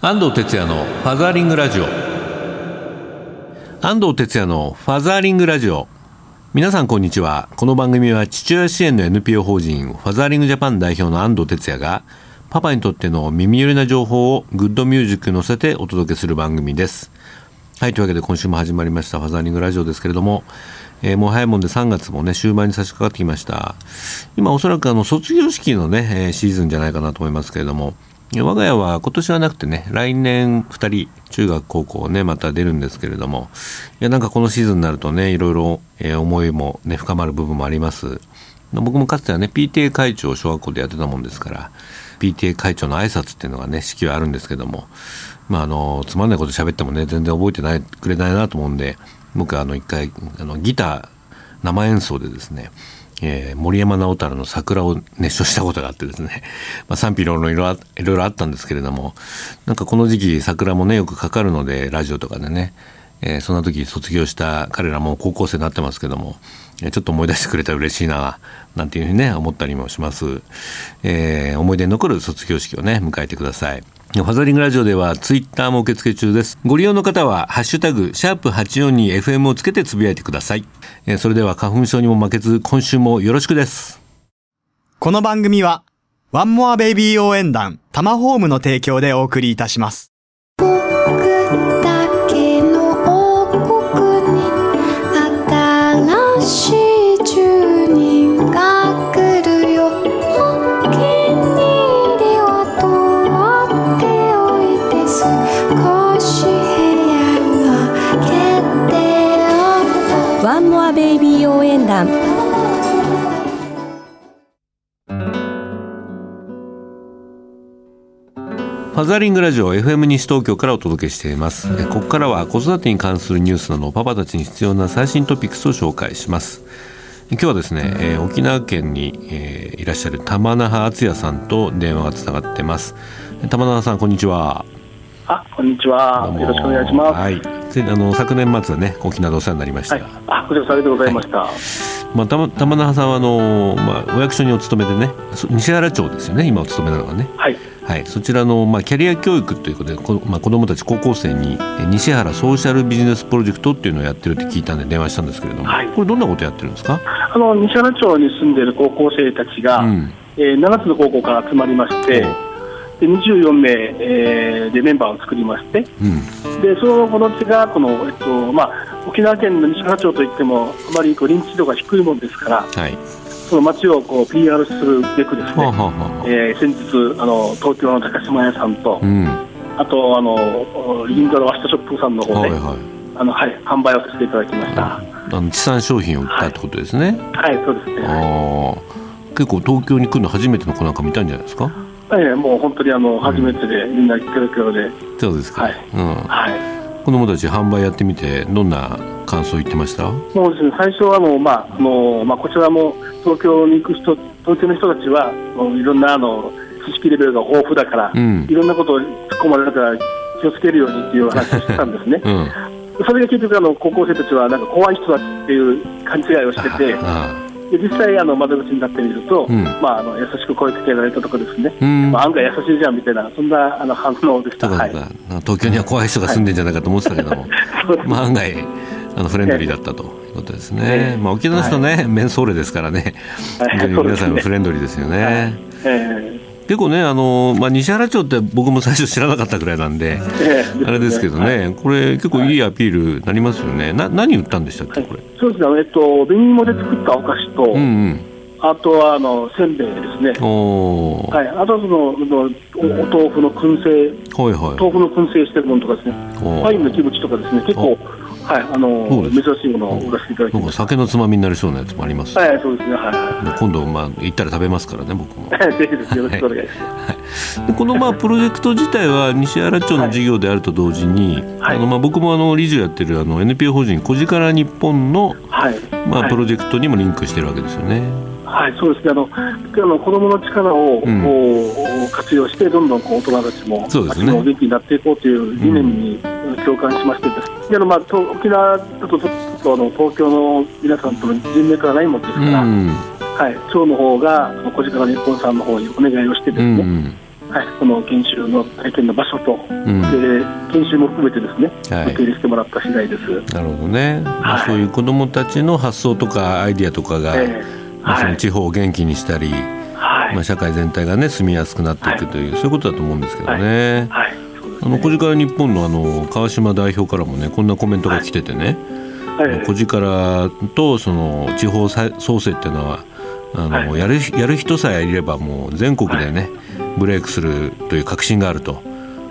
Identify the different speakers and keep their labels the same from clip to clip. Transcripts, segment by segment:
Speaker 1: 安藤哲也のファザーリングラジオ。安藤哲也のファザーリングラジオ。皆さんこんにちは。この番組は父親支援の NPO 法人ファザーリングジャパン代表の安藤哲也がパパにとっての耳寄りな情報をグッドミュージックに乗せてお届けする番組です。はいというわけで今週も始まりましたファザーリングラジオですけれどもえー、もう早いもんで3月もね終盤に差し掛かってきました。今おそらくあの卒業式のね、えー、シーズンじゃないかなと思いますけれども我が家は今年はなくてね来年2人中学高校ねまた出るんですけれどもいやなんかこのシーズンになるとねいろいろ、えー、思いもね深まる部分もあります。僕もかつてはね PTA 会長を小学校でやってたもんですから PTA 会長の挨拶っていうのがね式はあるんですけどもまああのつまんないこと喋ってもね全然覚えてないくれないなと思うんで僕はあの一回あのギター生演奏でですね、えー、森山直太朗の桜を熱唱したことがあってですね、まあ、賛否両論いろいろあったんですけれどもなんかこの時期桜もねよくかかるのでラジオとかでね、えー、そんな時卒業した彼らも高校生になってますけどもちょっと思い出してくれたら嬉しいななんていうふうにね思ったりもします、えー、思い出に残る卒業式をね迎えてください。ファザリングラジオではツイッターも受付中です。ご利用の方は、ハッシュタグ、シャープ 842FM をつけてつぶやいてください。えー、それでは花粉症にも負けず、今週もよろしくです。
Speaker 2: この番組は、ワンモアベイビー応援団、タマホームの提供でお送りいたします。
Speaker 1: ファザリングラジオ FM 西東京からお届けしています。ここからは子育てに関するニュースなどパパたちに必要な最新トピックスを紹介します。今日はですね、えー、沖縄県に、えー、いらっしゃる玉那覇敦也さんと電話がつながってます。玉那覇さんこんにちは。
Speaker 3: あこんにちは。よろしくお願いします。
Speaker 1: はいあの昨年末はね沖縄でお世話になりました、はい、
Speaker 3: あこちらされでございました、はい。
Speaker 1: まあ、玉玉那覇さんはあの、まあ、お役所にお勤めでね西原町ですよね今お勤めなのがね。
Speaker 3: はい。
Speaker 1: はい、そちらの、まあ、キャリア教育ということでこ、まあ、子どもたち高校生に西原ソーシャルビジネスプロジェクトっていうのをやってるって聞いたんで電話したんですけれども、はい、これどんなことやってるんですか？
Speaker 3: あの西原町に住んでいる高校生たちが、うん、えー、7つの高校から集まりまして、で24名、えー、でメンバーを作りまして、うん、でその子たちがこの、えっとまあ、沖縄県の西原町といってもあまりこう認知度が低いものですから、はいその街をこう PR するべくですね、えー、先日あの東京の高島屋さんと、うん、あとあの銀座のワシタショップさんの方で、はいはいあのはい、販売をさせていただきました。
Speaker 1: あの地産商品を売ったってことですね。
Speaker 3: はい、はい、そうですね。あ
Speaker 1: 結構東京に来るの初めての子なんか見たんじゃないですか？
Speaker 3: ええ、もう本当にあの初めてで、みんなキョロキョロで。
Speaker 1: そうですか。
Speaker 3: はい。うん。はい。
Speaker 1: 子供たち販売やってみてどんな感想言ってました？
Speaker 3: もうですね最初はもう、まああのまあ、こちらも東京に行く人東京の人たちはいろんなあの知識レベルが豊富だから、うん、いろんなことを突っ込まれたから気をつけるようにっていう話をしてたんですね。うんそれが結局あの高校生たちはなんか怖い人だっていう勘違いをしてて、で実際あの窓口になってみると、うん、まあ、あの優しく声かけられたところですね、うん、まあ、案外優しいじゃんみたいなそんなあの反応でした、はい、
Speaker 1: 東京には怖い人が住んでんじゃないかと思ってたけども、はい、まあ、案外あのフレンドリーだったということですね、えー、まあ、沖縄の人ね、はい、メンソーレですからね、皆さんフレンドリーですよね。えー結構ねあの、まあ、西原町って僕も最初知らなかったぐらいなんで、えー、あれですけどね、はい、これ結構いいアピールなりますよね、な何売ったんでしたっけ、これ？
Speaker 3: そうですね、えっと、紅芋で作ったお菓子と、うんうん。あとはあのせんべいですね。はい。あとそのお豆腐の燻製、はいはい、豆腐の燻製してるものとかですね。パインのキムチとかですね。結構はい、あの珍しいものを売らせていただきます。
Speaker 1: 酒のつまみになりそうなやつもあります。
Speaker 3: はい、そうですね。は
Speaker 1: い。今度まあ行ったら食べますからね、僕も。
Speaker 3: ぜひです。よろしくお願いしま
Speaker 1: す。はい、このまあプロジェクト自体は西原町の事業であると同時に、はい、あのまあ僕もあの理事をやってるあの NPO 法人小力日本の、はい、まあプロジェクトにもリンクしてるわけですよね。
Speaker 3: はい、そうですね。あの、あの子供の力を、うん、活用して、どんどんこう大人たちも、そうですね。元気になっていこうという理念に共感しましてです。で、まあ、沖縄だと、ちょっと、あの、東京の皆さんとの人脈がないもんですから。うん、はい、町の方が、小力日本さんの方にお願いをしてですね。うんはい、この研修の体験の場所と、うん、で研修も含めてですね、はい、受け入れしてもらった次第です
Speaker 1: なるほどね、はい、そういう子どもたちの発想とかアイディアとかが、えー、まあ、その地方を元気にしたり、はい。まあ、社会全体がね住みやすくなっていくという、そういうことだと思うんですけどね。はい。あの小力日本のあの川島代表からもねこんなコメントが来ててね、はい、小力とその地方創生っていうのはあの、やるやる人さえいればもう全国でね、ブレイクするという確信があると、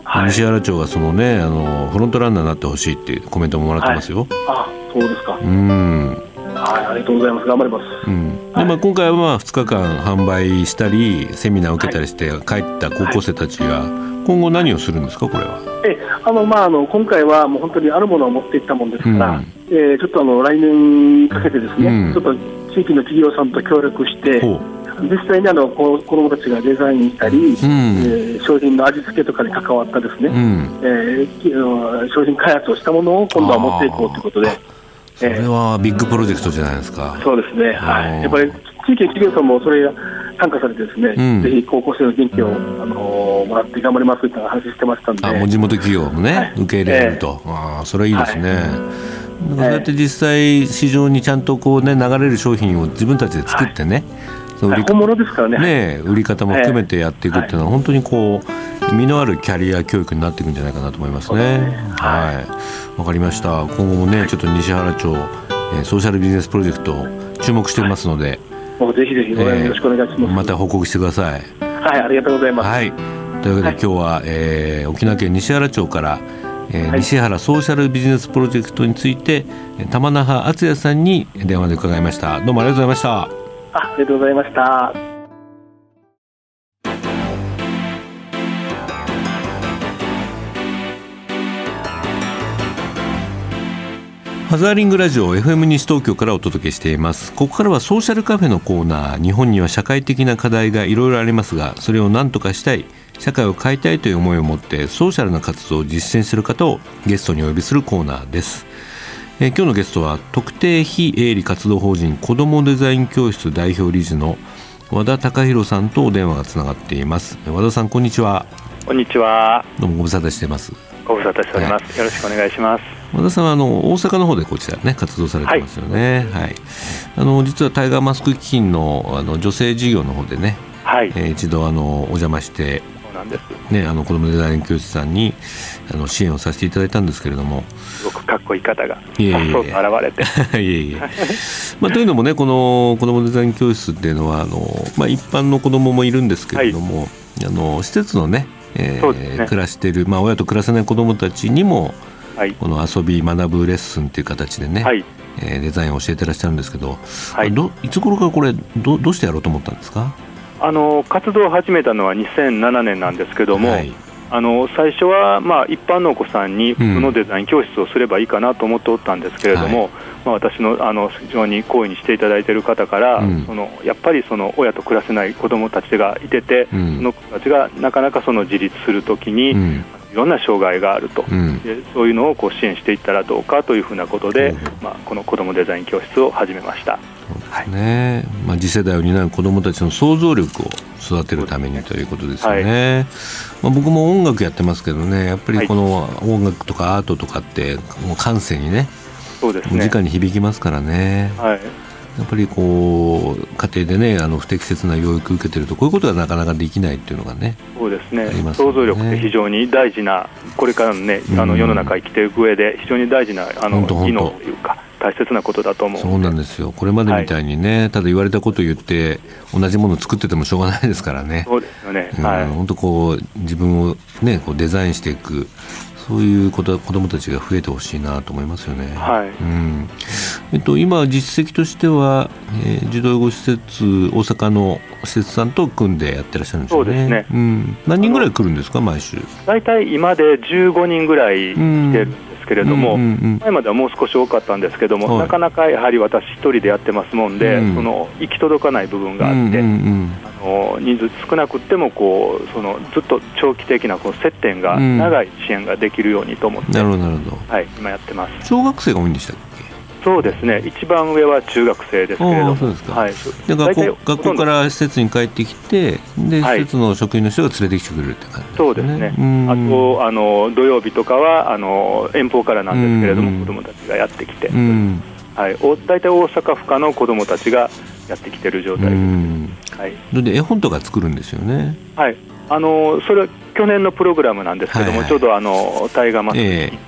Speaker 1: はい、西原町はそのねあのフロントランナーになってほしいっていうコメントももらってますよ。
Speaker 3: あそうですか。うんはい、ありがとうございます。頑張ります。うん。で、
Speaker 1: まあ、今回はまあ、2日間販売したり、セミナーを受けたりして、帰った高校生たちが。今後何をするんですか、これは。
Speaker 3: え、あの、まあ、あの、今回はもう本当にあるものを持っていったもんですから。うん、えー、ちょっとあの、来年かけてですね、うん、ちょっと地域の企業さんと協力して。実際にあの子どもたちがデザインしたり、うん、えー、商品の味付けとかに関わったですね、うん、えー、商品開発をしたものを今度は持っていこうということで。
Speaker 1: それはビッグプロジェクトじゃないですか。
Speaker 3: そうですね。はい。やっぱり地域の企業さんもそれ参加されてですね、うん、ぜひ高校生の元気を、あのー、もらって頑張りますといった話してましたんで。あ、
Speaker 1: もう地元企業もね、はい、受け入れると。えー、ああ、それはいいですね。はいそうやって実際市場にちゃんとこうね流れる商品を自分たちで作ってね、
Speaker 3: はい、本物ですからね。
Speaker 1: ね売り方も含めてやっていくっていうのは本当にこう実のあるキャリア教育になっていくんじゃないかなと思いますね。はい。わ、かりました。今後もねちょっと西原町えー、ソーシャルビジネスプロジェクト注目していますので、
Speaker 3: もうぜひぜひよろしくお願いします、
Speaker 1: また報告してください。
Speaker 3: はいありがとうございます、
Speaker 1: はい、というわけで、今日は、えー、沖縄県西原町からえー、はい、西原ソーシャルビジネスプロジェクトについて玉那覇敦也さんに電話で伺いました。どうもありがとうございましたあ
Speaker 3: りがとうございました。
Speaker 1: ハザーリングラジオ FM 西東京からお届けしています。ここからはソーシャルカフェのコーナー。日本には社会的な課題がいろいろありますがそれを何とかしたい社会を変えたいという思いを持ってソーシャルな活動を実践している方をゲストにお呼びするコーナーです、えー、今日のゲストは特定非営利活動法人子どもデザイン教室代表理事の和田隆弘さんとお電話がつながっています。和田さんこんにちは。
Speaker 4: こんにちは。
Speaker 1: どうもご無沙汰しています。
Speaker 4: ご無沙汰しております、はい、よろしくお願いします。
Speaker 1: 和田さんはあの大阪の方でこちらね活動されてますよね。はい。はい、あの実はタイガーマスク基金のあの女性事業の方でね、はい、えー、一度あのお邪魔して。
Speaker 4: なんです。
Speaker 1: ね、あの子どもデザイン教室さんにあの支援をさせていただいたんですけれども。
Speaker 4: すごくかっこいい方がいえいえ現れて。いえいえ、
Speaker 1: まあ、というのもねこの子どもデザイン教室っていうのはあの、まあ、一般の子どももいるんですけれども、はい、あの施設のねえー、ね、暮らしている、まあ、親と暮らせない子どもたちにもはい、この遊び学ぶレッスンという形でね、はい、えー、デザインを教えてらっしゃるんですけど、はい、どいつ頃からこれどどうしてやろうと思ったんですか？
Speaker 4: あの活動を始めたのは2007年なんですけども、はい、あの最初は、まあ、一般のお子さんに普通のデザイン教室をすればいいかなと思っておったんですけれども、うんまあ、私のあの非常に好意にしていただいている方から、うん、そのやっぱりその親と暮らせない子どもたちがいてて、うん、その子たちがなかなかその自立するときに、いろんな障害があると、そういうのをこう支援していったらどうかというふうなことで、うん、まあ、この子どもデザイン教室を始めました
Speaker 1: そうですね、はい、まあ、次世代を担う子どもたちの想像力を育てるためにということですよね、はい、まあ、僕も音楽やってますけどねやっぱりこの音楽とかアートとかってもう感性にねそうですね。直に響きますからね。はい。やっぱりこう家庭でねあの不適切な養育を受けてるとこういうことがなかなかできないっていうのがね
Speaker 4: そうですね、ね、想像力って非常に大事なこれからのねあの世の中生きていく上で非常に大事なあの技能というか大切なことだと思う。
Speaker 1: そうなんですよ。これまでみたいにね、はい、ただ言われたことを言って同じものを作っててもしょうがないですからね。
Speaker 4: そうですよね、はい、
Speaker 1: 本当こう自分をねこうデザインしていくそういうこと子どもたちが増えてほしいなと思いますよね。はい。うん。えっと、今、実績としては、えー、児童養護施設、大阪の施設さんと組んでやってらっしゃるんですよね。そうですね。うん、何人ぐらい来るんですか、毎週？
Speaker 4: 大体今で15人ぐらい来てるんけれども、うんうんうん、前まではもう少し多かったんですけども、はい、なかなかやはり私一人でやってますもんで、うん、その行き届かない部分があって、うんうんうん、の人数少なくてもこうそのずっと長期的なこう接点が長い支援ができるようにと思って、うん、なるほどなるほど、はい、今やってます。
Speaker 1: 小学生が多いんでしたっけ？
Speaker 4: そうですね。一番上は中学生ですけれども。そうですか、はい、
Speaker 1: で学校学校から施設に帰ってきてで、施設の職員の人が連れてきてくれるって感じ、ね、
Speaker 4: そうですね。あとあの土曜日とかはあの遠方からなんですけれども子どもたちがやってきて、はい、大体大阪府下の子どもたちがやってきてる状態です、
Speaker 1: はい、で絵本とか作るんですよね。
Speaker 4: はい。あのそれは去年のプログラムなんですけども、はいはい、ちょうどあのタイガーマス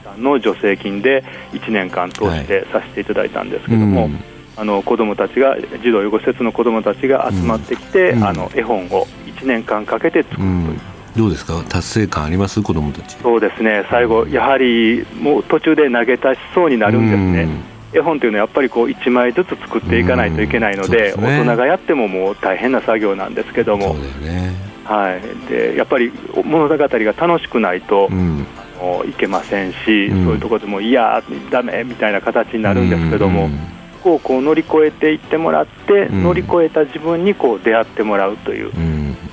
Speaker 4: さんの助成金で1年間通してさせていただいたんですけども、はいあの子どもたちが児童養護施設の子どもたちが集まってきて、うん、あの絵本を1年間かけて作るという。うん。
Speaker 1: どうですか？達成感あります？子どもたち。
Speaker 4: そうですね。最後やはりもう途中で投げ出しそうになるんですね、絵本というのはやっぱりこう1枚ずつ作っていかないといけないので、でね、大人がやってももう大変な作業なんですけども、ね、はい、でやっぱり物語が楽しくないと、うん、あのいけませんし、うん、そういうところでもいや、だめみたいな形になるんですけども、うん、こうこう乗り越えていってもらって、乗り越えた自分にこう出会ってもらうという、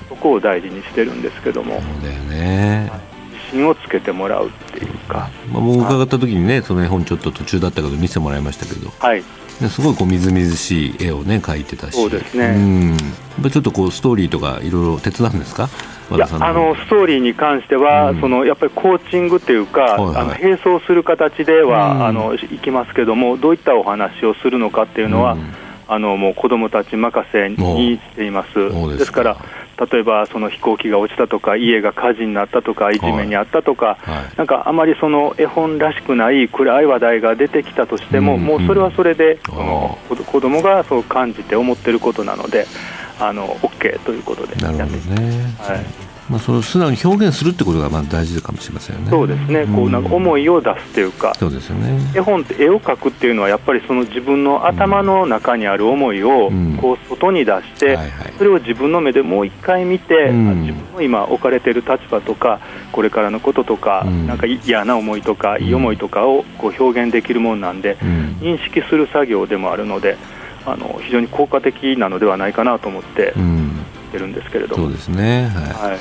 Speaker 4: そこを大事にしてるんですけども。
Speaker 1: そうだよね、
Speaker 4: はい信をつけてもらうっていうか、
Speaker 1: まあ、僕伺った時にねその絵本ちょっと途中だったけど見せてもらいましたけど、
Speaker 4: はい、
Speaker 1: すごいこうみずみずしい絵をね描いてたし。
Speaker 4: そうですね。うん。
Speaker 1: ちょっとこうストーリーとかいろいろ手伝うんですか？
Speaker 4: いやあのストーリーに関しては、うん、そのやっぱりコーチングっていうか、はいはい、あの並走する形では、うん、あのいきますけども、どういったお話をするのかっていうのは、うん、あのもう子どもたち任せにしています。ですか。ら例えばその飛行機が落ちたとか、家が火事になったとか、い。じめにあったとか、はい。はい、なんかあまりその絵本らしくない暗い話題が出てきたとしても、うん。うん、もうそれはそれで、その子供がそう感じて思ってることなので、あの OK ということで。やってます。ね。はい。
Speaker 1: まあ、その素直に表現するってことがまあ大事かもしれませんよね。
Speaker 4: そうですね、こうなんか思いを出すというか、
Speaker 1: そうですよね。
Speaker 4: 絵本って絵を描くっていうのは、やっぱりその自分の頭の中にある思いをこう外に出して、それを自分の目でもう一回見て、自分の今置かれている立場とか、これからのこととか、なんか嫌な思いとか、いい思いとかをこう表現できるものなんで、認識する作業でもあるので、あの非常に効果的なのではないかなと思って。てるんですけれど
Speaker 1: も。そうですね。はい。はい、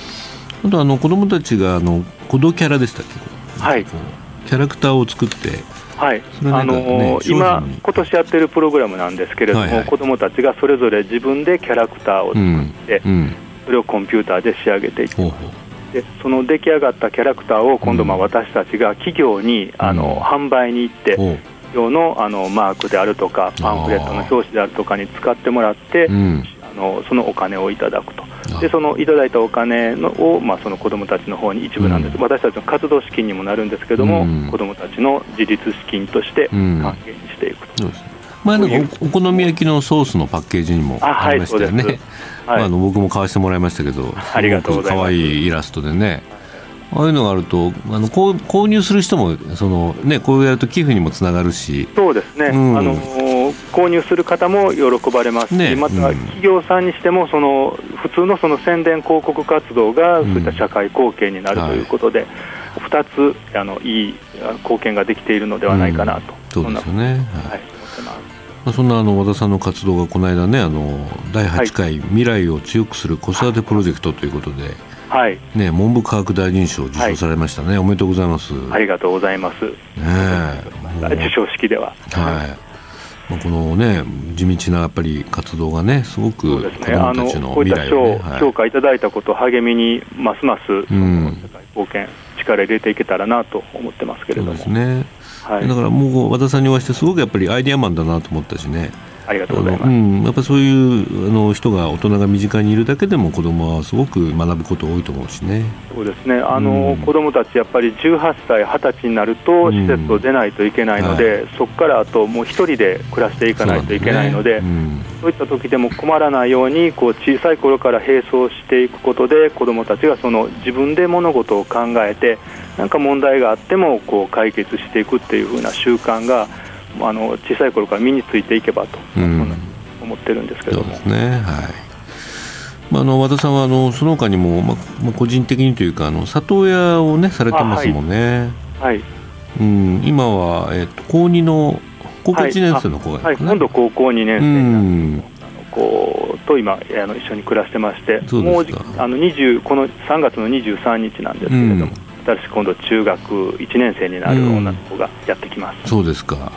Speaker 1: あとあの子供たちがあの子供キャラでしたっけ？はい。キャラクターを作って。
Speaker 4: はい、あのー、今、今年やってるプログラムなんですけれども、はいはい、子どもたちがそれぞれ自分でキャラクターを作って、うんうん、それをコンピューターで仕上げていきます。でその出来上がったキャラクターを今度、まあ私たちが企業に、あの販売に行って、企業のあのマークであるとか、パンフレットの表紙であるとかに使ってもらって、のそのお金をいただくと、でそのいただいたお金のを、まあ、その子どもたちの方に一部なんです、うん、私たちの活動資金にもなるんですけども、うん、子どもたちの自立資金として還元していくと。うん
Speaker 1: 前なんかお好み焼きのソースのパッケージにもありましたよね。はい、はい、あの僕も買わせてもらいましたけど、
Speaker 4: ありがとうございます。可
Speaker 1: 愛いイラストでね。ああいうのがあるとあのこう購入する人もその、ね、こうやると寄付にもつながるし。
Speaker 4: そうですね、うん、あの購入する方も喜ばれますし、ね、また企業さんにしてもその普通のその宣伝広告活動がそういった社会貢献になるということで、うんはい、2つあのいい貢献ができているのではないかなと、
Speaker 1: うん、そうですよね。はい、はいまあ、そんなあの和田さんの活動がこの間ねあの第8回未来を強くする子育てプロジェクトということで、
Speaker 4: はい、
Speaker 1: ね、文部科学大臣賞を受賞されましたね、はい、おめでとうございます。
Speaker 4: ありがとうございます。ね、授賞式では。
Speaker 1: はい。まあ、このね地道なやっぱり活動がねすごく子どもたちの未来を、ね、
Speaker 4: はい、評価いただいたことを励みにますます、うん、社会貢献力入れていけたらなと思ってますけれども。
Speaker 1: そうですね。はい、だからもう和田さんにお会いしてすごくやっぱりアイデアマンだなと思ったしね。
Speaker 4: ありがとうございます。うん、
Speaker 1: やっぱそういうあの人が大人が身近にいるだけでも子供はすごく学ぶこと多いと思うしね。
Speaker 4: そうですね。あの、うん、子供たちやっぱり18歳20歳になると施設を出ないといけないので、うんはい、そこからあともう一人で暮らしていかないといけないので、そう、いった時でも困らないようにこう小さい頃から並走していくことで子供たちがその自分で物事を考えてなんか問題があってもこう解決していくっていう風な習慣があの小さい頃から身についていけばと、うん、思ってるんですけども。
Speaker 1: ね。はい。まあ、あの和田さんはあのその他にも、まあ、個人的にというかあの里親を、ね、されてますもんね。
Speaker 4: はい、
Speaker 1: うん、今は、えーと、高2の高校1年生の子が、
Speaker 4: はい、今度高校2年生になって、子と今あの一緒に暮らしてましてもうあの20この3月の23日なんですけれども、私今度中学1年生になる女の子がやってきます、
Speaker 1: うん、そうですか、は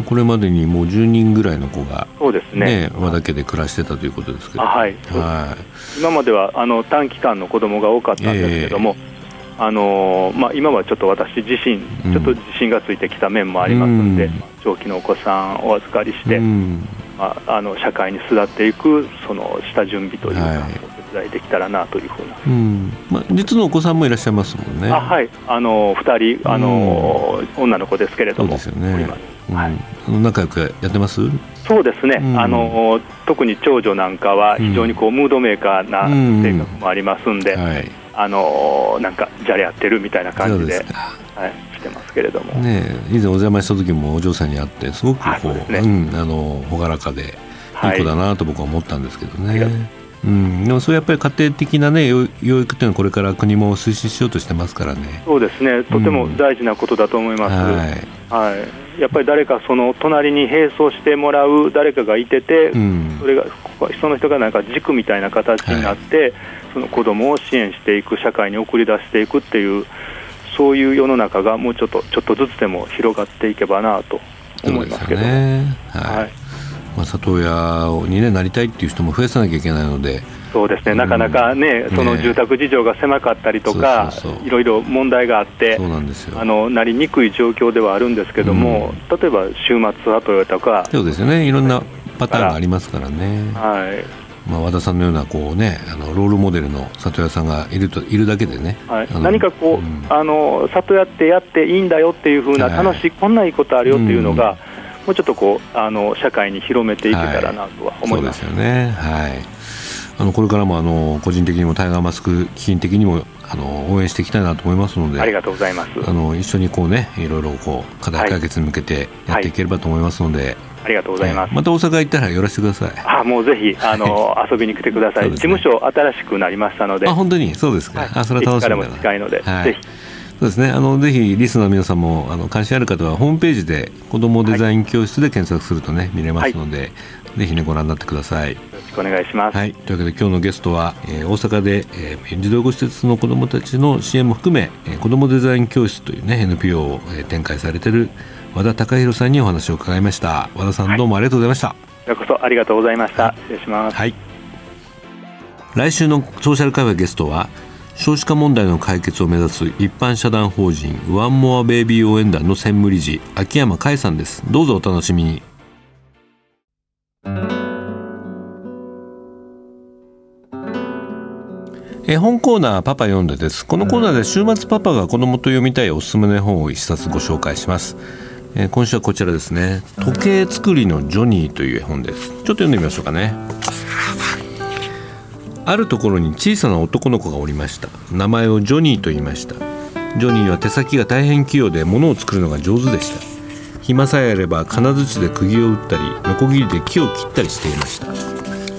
Speaker 1: い、これまでにもう10人ぐらいの子が、
Speaker 4: そうですね。
Speaker 1: ね和田家で暮らしてたということですけど、
Speaker 4: はい、はい、今まではあの短期間の子供が多かったんですけども、えー、あのまあ、今はちょっと私自身、ちょっと自信がついてきた面もありますので、うん、長期のお子さんをお預かりして、うん、まあ、あの社会に巣立っていくその下準備というか、はい、伝いできたらなというふうな、うん。
Speaker 1: まあ、実のお子さんもいらっしゃいますもんね。
Speaker 4: あはい。あの2人あの、女の子ですけれども、
Speaker 1: そうですよね。はい、仲良くやってます？
Speaker 4: そうですね、うん、あの特に長女なんかは非常にこう、ムードメーカーな性格もありますんで、うんはい、あのなんかじゃれ合ってるみたいな感じで。はい、してますけれども、
Speaker 1: ね、以前お邪魔した時もお嬢さんに会ってすごくこう、ね、うん、あの朗らかでいい子だなと僕は思ったんですけどね。はいうん、でもそうやっぱり家庭的な、ね、養育っていうのはこれから国も推進しようとしてますからね。
Speaker 4: そうですね、とても大事なことだと思います、うん、はい、はい、やっぱり誰かその隣に並走してもらう誰かがいてて、うん、それがその人がなんか軸みたいな形になって、はい、その子供を支援していく、社会に送り出していくっていう、そういう世の中がもうちょっとちょっとずつでも広がっていけばなと思いますけど。ね。はい、はい
Speaker 1: まあ、里親に、ね、なりたいっていう人も増やさなきゃいけないので。
Speaker 4: そうですね、うん、なかなかね、その住宅事情が狭かったりとか、いろいろ問題があって、
Speaker 1: そうなんですよ。
Speaker 4: あのなりにくい状況ではあるんですけども、うん、例えば週末里親とか、
Speaker 1: そうですよね、いろんなパターンがありますからね。はい。まあ、和田さんのようなこう、ね、あのロールモデルの里親さんがいるといるだけでね、
Speaker 4: はい、何かこう、うん、あの里親ってやっていいんだよっていうふうな、楽しい、こんないいことあるよっていうのが、うんもうちょっとこうあの社会に広めていけたらなとは思います、
Speaker 1: はい、ね。はい。あのこれからもあの個人的にもタイガーマスク基金的にもあの応援していきたいなと思いますので。
Speaker 4: ありがとうございます。
Speaker 1: あの一緒にこうねいろいろこう課題解決に向けてやっていければと思いますので、はい。はい、
Speaker 4: ありがとうございます、
Speaker 1: また大阪行ったら寄らせてください。
Speaker 4: あもうぜひあの遊びに来てください、ね、事務所新しくなりましたので
Speaker 1: あ本当にそうですか、あそれは楽しみだ
Speaker 4: な近いので、ぜひ
Speaker 1: そうですね。あのぜひリスナーの皆さんもあの関心ある方はホームページで子どもデザイン教室で検索するとね、見れますので、はい、ぜひねご覧になってください。よ
Speaker 4: ろしくお願いします、
Speaker 1: はい、というわけで今日のゲストは、えー、大阪で、えー、児童養護施設の子どもたちの支援も含め、えー、子どもデザイン教室というね NPO を、えー、展開されている和田隆弘さんにお話を伺いました。和田さんどうもありがとうございました、は
Speaker 4: い、こそありがとうございました、失礼します。
Speaker 1: はい。来週のソーシャル会話ゲストは少子化問題の解決を目指す一般社団法人ワンモアベイビー応援団の専務理事秋山海さんです。どうぞお楽しみに。絵本コーナーパパ読んでです。このコーナーで週末パパが子供と読みたいおすすめの絵本を一冊ご紹介します。え今週はこちらですね。時計作りのジョニーという絵本です。ちょっと読んでみましょうかね。あるところに小さな男の子がおりました。名前をジョニーと言いました。ジョニーは手先が大変器用で物を作るのが上手でした。暇さえあれば金槌で釘を打ったりノコギリで木を切ったりしていました。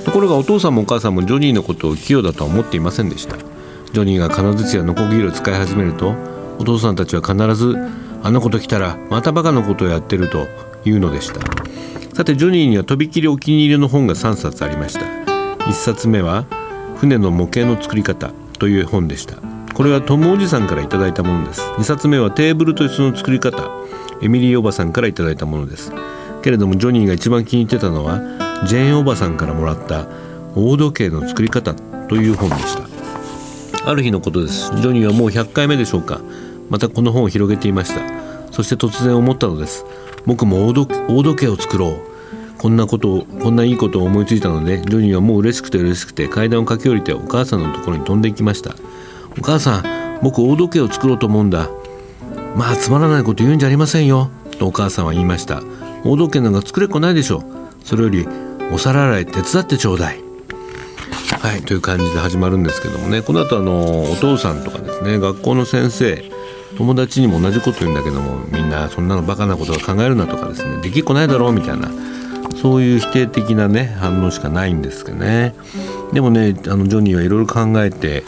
Speaker 1: ところがお父さんもお母さんもジョニーのことを器用だとは思っていませんでした。ジョニーが金槌やノコギリを使い始めるとお父さんたちは必ず「あの子と来たらまたバカなことをやってる」と言うのでした。さてジョニーにはとびきりお気に入りの本が3冊ありました。1冊目は船の模型の作り方という本でした。これはトムおじさんからいただいたものです。2冊目はテーブルと椅子の作り方エミリーおばさんからいただいたものです。けれどもジョニーが一番気に入ってたのはジェーンおばさんからもらった大時計の作り方という本でした。ある日のことです。ジョニーはもう100回目でしょうか。またこの本を広げていました。そして突然思ったのです。僕も大時計を作ろう。こんなことをこんないいことを思いついたのでジョニーはもう嬉しくて嬉しくて階段を駆け下りてお母さんのところに飛んでいきました。お母さん僕大時計を作ろうと思うんだ。まあつまらないこと言うんじゃありませんよ。とお母さんは言いました。大時計なんか作れっこないでしょ。それよりお皿洗い手伝ってちょうだい。はいという感じで始まるんですけどもね。この後あのお父さんとかですね学校の先生友達にも同じこと言うんだけどもみんなそんなのバカなことは考えるなとかですねできっこないだろうみたいな。そういう否定的なね反応しかないんですけどね。でもねあのジョニーはいろいろ考えて、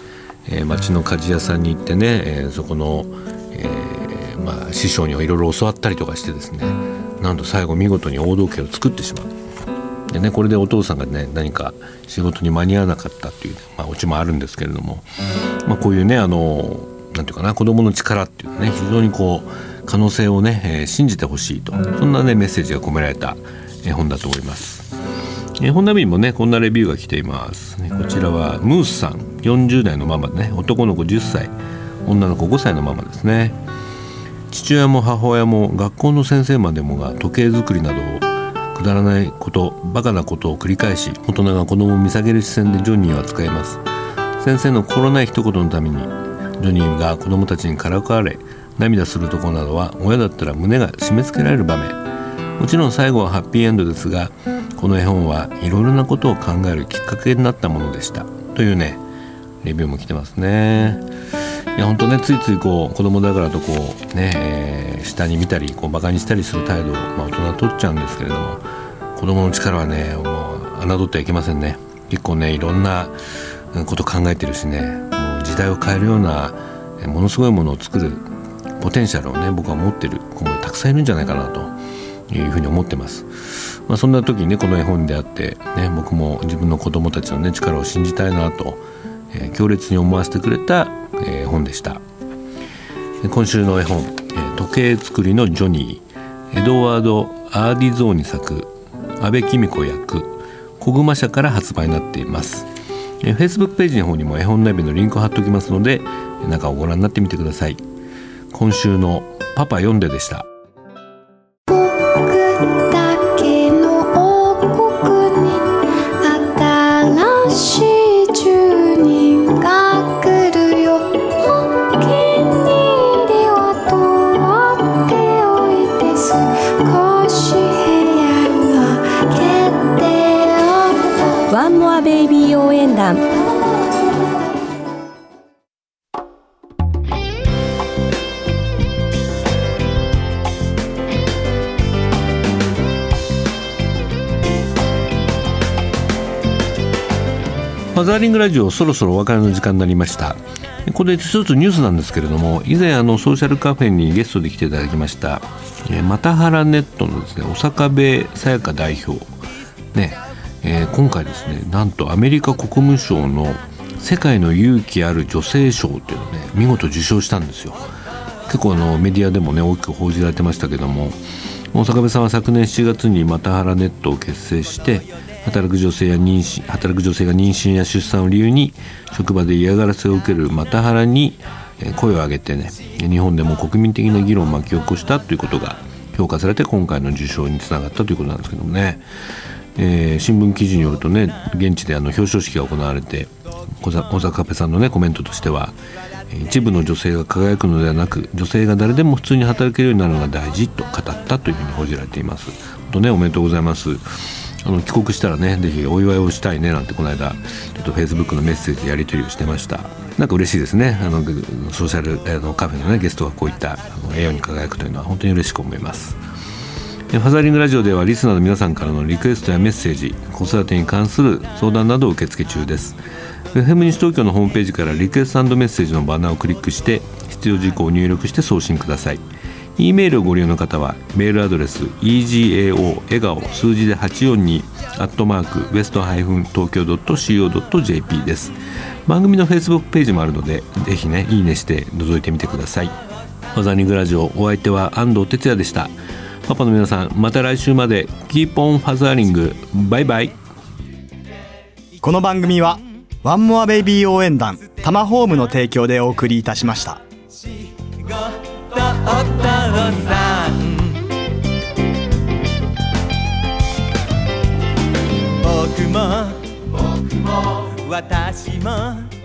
Speaker 1: えー、町の鍛冶屋さんに行ってね、えー、そこの、えー、まあ、師匠にはいろいろ教わったりとかしてですねなんと最後見事に大時計を作ってしまう。でねこれでお父さんがね何か仕事に間に合わなかったっていう、まあ、オチもあるんですけれども、まあ、こういうねあのなんていうかな子供の力っていうのはね非常にこう可能性をね、えー、信じてほしいと。そんなねメッセージが込められた絵本だと思います。絵本ナビもねこんなレビューが来ています。こちらはムースさん。40代のママでね。男の子10歳。女の子5歳のママですね。父親も母親も学校の先生までもが時計作りなどをくだらないことバカなことを繰り返し大人が子供を見下げる視線でジョニーは使います。先生の心ない一言のためにジョニーが子供たちにからかわれ涙するところなどは親だったら胸が締め付けられる場面。もちろん最後はハッピーエンドですがこの絵本はいろいろなことを考えるきっかけになったものでした。というねレビューも来てますね。いや本当ねついついこう子供だからとこうね、えー、下に見たりこうバカにしたりする態度を、まあ、大人は取っちゃうんですけれども子供の力はねもう侮ってはいけませんね。結構ねいろんなこと考えてるしねもう時代を変えるようなものすごいものを作るポテンシャルをね僕は持ってる子もたくさんいるんじゃないかなというふうに思ってます。まあ、そんな時にねこの絵本であって、ね、僕も自分の子供たちの、ね、力を信じたいなと、えー、強烈に思わせてくれた、えー、本でした。今週の絵本、えー、時計作りのジョニー」エドワード・アーディゾーニ作阿部公子役小熊社から発売になっています、えー、Facebook ページの方にも絵本ナビのリンクを貼っておきますので中をご覧になってみてください。今週のパパ読んででした。ファザーリングラジオそろそろお別れの時間になりました。これ一つニュースなんですけれども以前あのソーシャルカフェにゲストで来ていただきましたまたはらネットのですね小坂部さやか代表。ね、えー、今回ですねなんとアメリカ国務省の世界の勇気ある女性賞っていうのをね見事受賞したんですよ。結構あのメディアでもね大きく報じられてましたけども大阪部さんは昨年7月にまたはらネットを結成して働く女性や妊娠働く女性が妊娠や出産を理由に職場で嫌がらせを受けるマタハラに声を上げてね日本でも国民的な議論を巻き起こしたということが評価されて今回の受賞につながったということなんですけどもね、えー、新聞記事によるとね現地であの表彰式が行われて小坂部さんのねコメントとしては一部の女性が輝くのではなく女性が誰でも普通に働けるようになるのが大事と語ったというふうに報じられています。本当ねおめでとうございます。あの帰国したらねぜひお祝いをしたいねなんてこの間ちょっとフェイスブックのメッセージやり取りをしてました。なんか嬉しいですね。あのソーシャルあのカフェのねゲストがこういったあの栄養に輝くというのは本当に嬉しく思います。ファザリングラジオではリスナーの皆さんからのリクエストやメッセージ子育てに関する相談などを受け付け中です。FM 西東京のホームページからリクエストメッセージのバナーをクリックして必要事項を入力して送信ください。E メールをご利用の方はメールアドレス egao 笑顔数字で842アットマークウエストハイフン東京 .co.jp です。番組の Facebook ページもあるのでぜひねいいねして覗いてみてください。ファザーリングラジオお相手は安藤哲也でした。パパの皆さんまた来週まで Keep on fathering。バイバイ。
Speaker 2: この番組はワンモアベイビー応援団タマホームの提供でお送りいたしました。お父さん。僕も。僕も。私も。